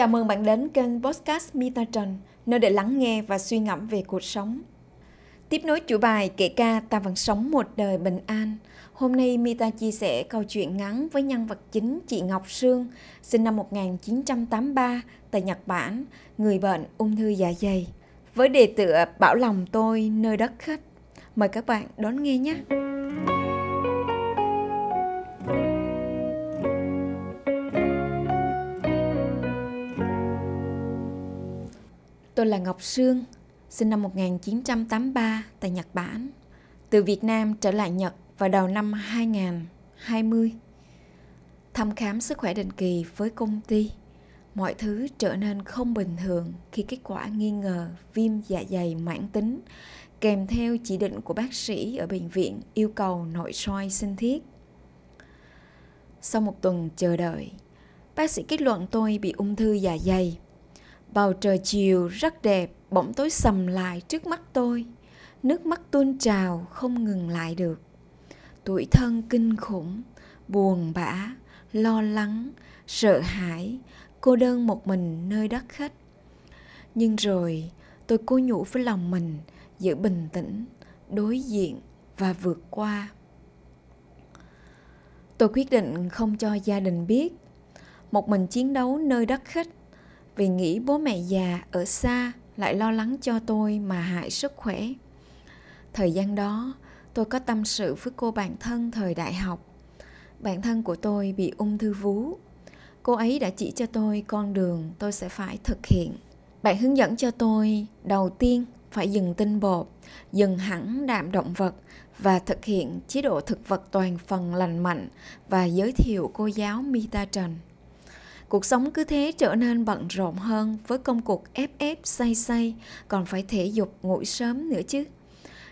Chào mừng bạn đến kênh Podcast Mita Trần, nơi để lắng nghe và suy ngẫm về cuộc sống. Tiếp nối chủ bài kể ca ta vẫn sống một đời bình an. Hôm nay Mita chia sẻ câu chuyện ngắn với nhân vật chính chị Ngọc Sương, sinh năm 1983 tại Nhật Bản, người bệnh ung thư dạ dày. Với đề tựa Bảo lòng tôi nơi đất khách. Mời các bạn đón nghe nhé. Tôi là Ngọc Sương, sinh năm 1983 tại Nhật Bản. Từ Việt Nam trở lại Nhật vào đầu năm 2020. Thăm khám sức khỏe định kỳ với công ty. Mọi thứ trở nên không bình thường khi kết quả nghi ngờ viêm dạ dày mãn tính kèm theo chỉ định của bác sĩ ở bệnh viện yêu cầu nội soi sinh thiết. Sau một tuần chờ đợi, bác sĩ kết luận tôi bị ung thư dạ dày Bầu trời chiều rất đẹp bỗng tối sầm lại trước mắt tôi. Nước mắt tuôn trào không ngừng lại được. Tuổi thân kinh khủng, buồn bã, lo lắng, sợ hãi, cô đơn một mình nơi đất khách. Nhưng rồi tôi cố nhủ với lòng mình giữ bình tĩnh, đối diện và vượt qua. Tôi quyết định không cho gia đình biết. Một mình chiến đấu nơi đất khách vì nghĩ bố mẹ già ở xa lại lo lắng cho tôi mà hại sức khỏe. Thời gian đó, tôi có tâm sự với cô bạn thân thời đại học. Bạn thân của tôi bị ung thư vú. Cô ấy đã chỉ cho tôi con đường tôi sẽ phải thực hiện. Bạn hướng dẫn cho tôi đầu tiên phải dừng tinh bột, dừng hẳn đạm động vật và thực hiện chế độ thực vật toàn phần lành mạnh và giới thiệu cô giáo Mita Trần. Cuộc sống cứ thế trở nên bận rộn hơn với công cuộc ép ép say say, còn phải thể dục ngủ sớm nữa chứ.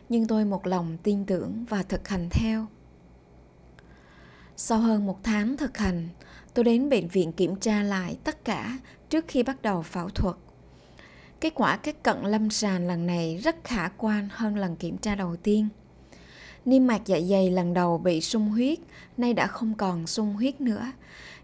Nhưng tôi một lòng tin tưởng và thực hành theo. Sau hơn một tháng thực hành, tôi đến bệnh viện kiểm tra lại tất cả trước khi bắt đầu phẫu thuật. Kết quả các cận lâm sàng lần này rất khả quan hơn lần kiểm tra đầu tiên. Niêm mạc dạ dày lần đầu bị sung huyết, nay đã không còn sung huyết nữa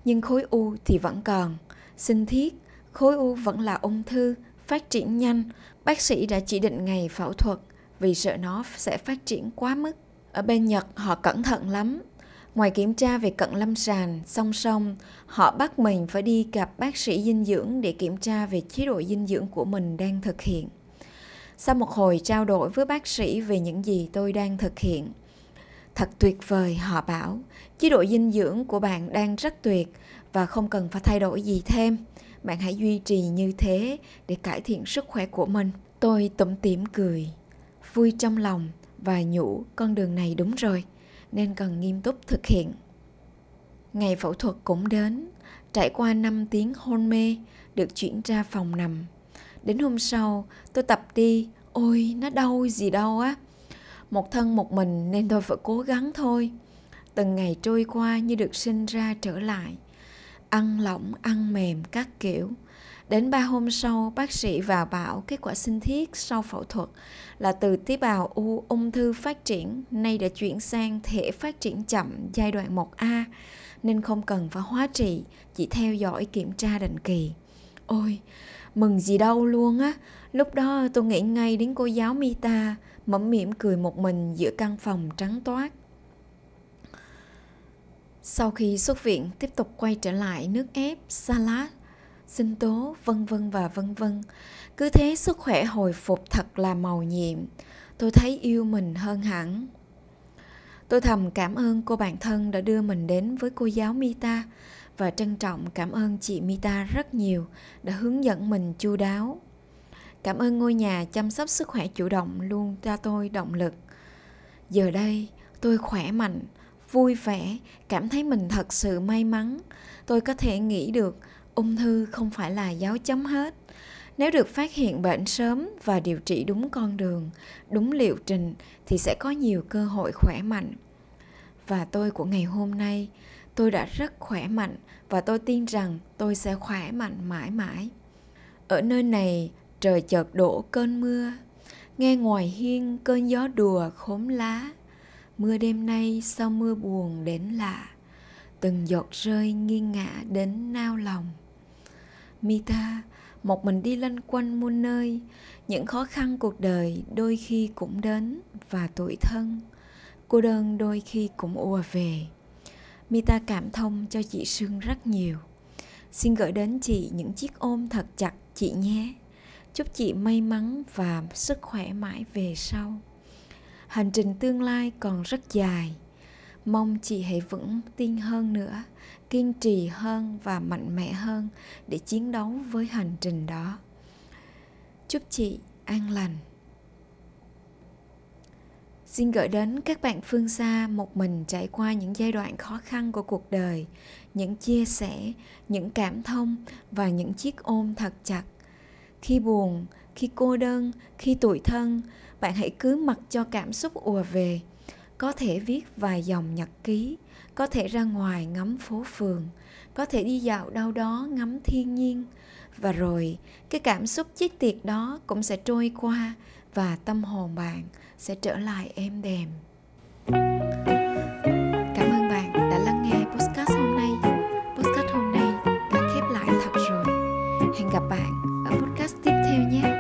nhưng khối u thì vẫn còn. Xin thiết, khối u vẫn là ung thư, phát triển nhanh. Bác sĩ đã chỉ định ngày phẫu thuật vì sợ nó sẽ phát triển quá mức. Ở bên Nhật họ cẩn thận lắm. Ngoài kiểm tra về cận lâm sàng, song song, họ bắt mình phải đi gặp bác sĩ dinh dưỡng để kiểm tra về chế độ dinh dưỡng của mình đang thực hiện. Sau một hồi trao đổi với bác sĩ về những gì tôi đang thực hiện, Thật tuyệt vời, họ bảo. Chế độ dinh dưỡng của bạn đang rất tuyệt và không cần phải thay đổi gì thêm. Bạn hãy duy trì như thế để cải thiện sức khỏe của mình. Tôi tủm tỉm cười, vui trong lòng và nhủ con đường này đúng rồi, nên cần nghiêm túc thực hiện. Ngày phẫu thuật cũng đến, trải qua 5 tiếng hôn mê, được chuyển ra phòng nằm. Đến hôm sau, tôi tập đi, ôi nó đau gì đâu á, một thân một mình nên tôi phải cố gắng thôi. Từng ngày trôi qua như được sinh ra trở lại. Ăn lỏng ăn mềm các kiểu. Đến ba hôm sau bác sĩ vào bảo kết quả sinh thiết sau phẫu thuật là từ tế bào u ung thư phát triển nay đã chuyển sang thể phát triển chậm giai đoạn 1A nên không cần phải hóa trị chỉ theo dõi kiểm tra định kỳ. Ôi mừng gì đâu luôn á lúc đó tôi nghĩ ngay đến cô giáo Mita mẫm mỉm cười một mình giữa căn phòng trắng toát. Sau khi xuất viện, tiếp tục quay trở lại nước ép, salad, sinh tố, vân vân và vân vân. Cứ thế sức khỏe hồi phục thật là màu nhiệm. Tôi thấy yêu mình hơn hẳn. Tôi thầm cảm ơn cô bạn thân đã đưa mình đến với cô giáo Mita và trân trọng cảm ơn chị Mita rất nhiều đã hướng dẫn mình chu đáo. Cảm ơn ngôi nhà chăm sóc sức khỏe chủ động luôn cho tôi động lực. Giờ đây, tôi khỏe mạnh, vui vẻ, cảm thấy mình thật sự may mắn. Tôi có thể nghĩ được ung thư không phải là dấu chấm hết. Nếu được phát hiện bệnh sớm và điều trị đúng con đường, đúng liệu trình thì sẽ có nhiều cơ hội khỏe mạnh. Và tôi của ngày hôm nay, tôi đã rất khỏe mạnh và tôi tin rằng tôi sẽ khỏe mạnh mãi mãi. Ở nơi này, trời chợt đổ cơn mưa nghe ngoài hiên cơn gió đùa khốm lá mưa đêm nay sau mưa buồn đến lạ từng giọt rơi nghiêng ngã đến nao lòng Mita, một mình đi lanh quanh muôn nơi, những khó khăn cuộc đời đôi khi cũng đến và tuổi thân. Cô đơn đôi khi cũng ùa về. Mita cảm thông cho chị Sương rất nhiều. Xin gửi đến chị những chiếc ôm thật chặt chị nhé. Chúc chị may mắn và sức khỏe mãi về sau. Hành trình tương lai còn rất dài. Mong chị hãy vững tin hơn nữa, kiên trì hơn và mạnh mẽ hơn để chiến đấu với hành trình đó. Chúc chị an lành. Xin gửi đến các bạn phương xa một mình trải qua những giai đoạn khó khăn của cuộc đời, những chia sẻ, những cảm thông và những chiếc ôm thật chặt. Khi buồn, khi cô đơn, khi tủi thân, bạn hãy cứ mặc cho cảm xúc ùa về. Có thể viết vài dòng nhật ký, có thể ra ngoài ngắm phố phường, có thể đi dạo đâu đó ngắm thiên nhiên. Và rồi, cái cảm xúc chết tiệt đó cũng sẽ trôi qua và tâm hồn bạn sẽ trở lại êm đềm. Cảm ơn bạn đã lắng nghe podcast hôm nay. Podcast hôm nay đã khép lại thật rồi. Hẹn gặp bạn ở podcast tiếp theo nhé.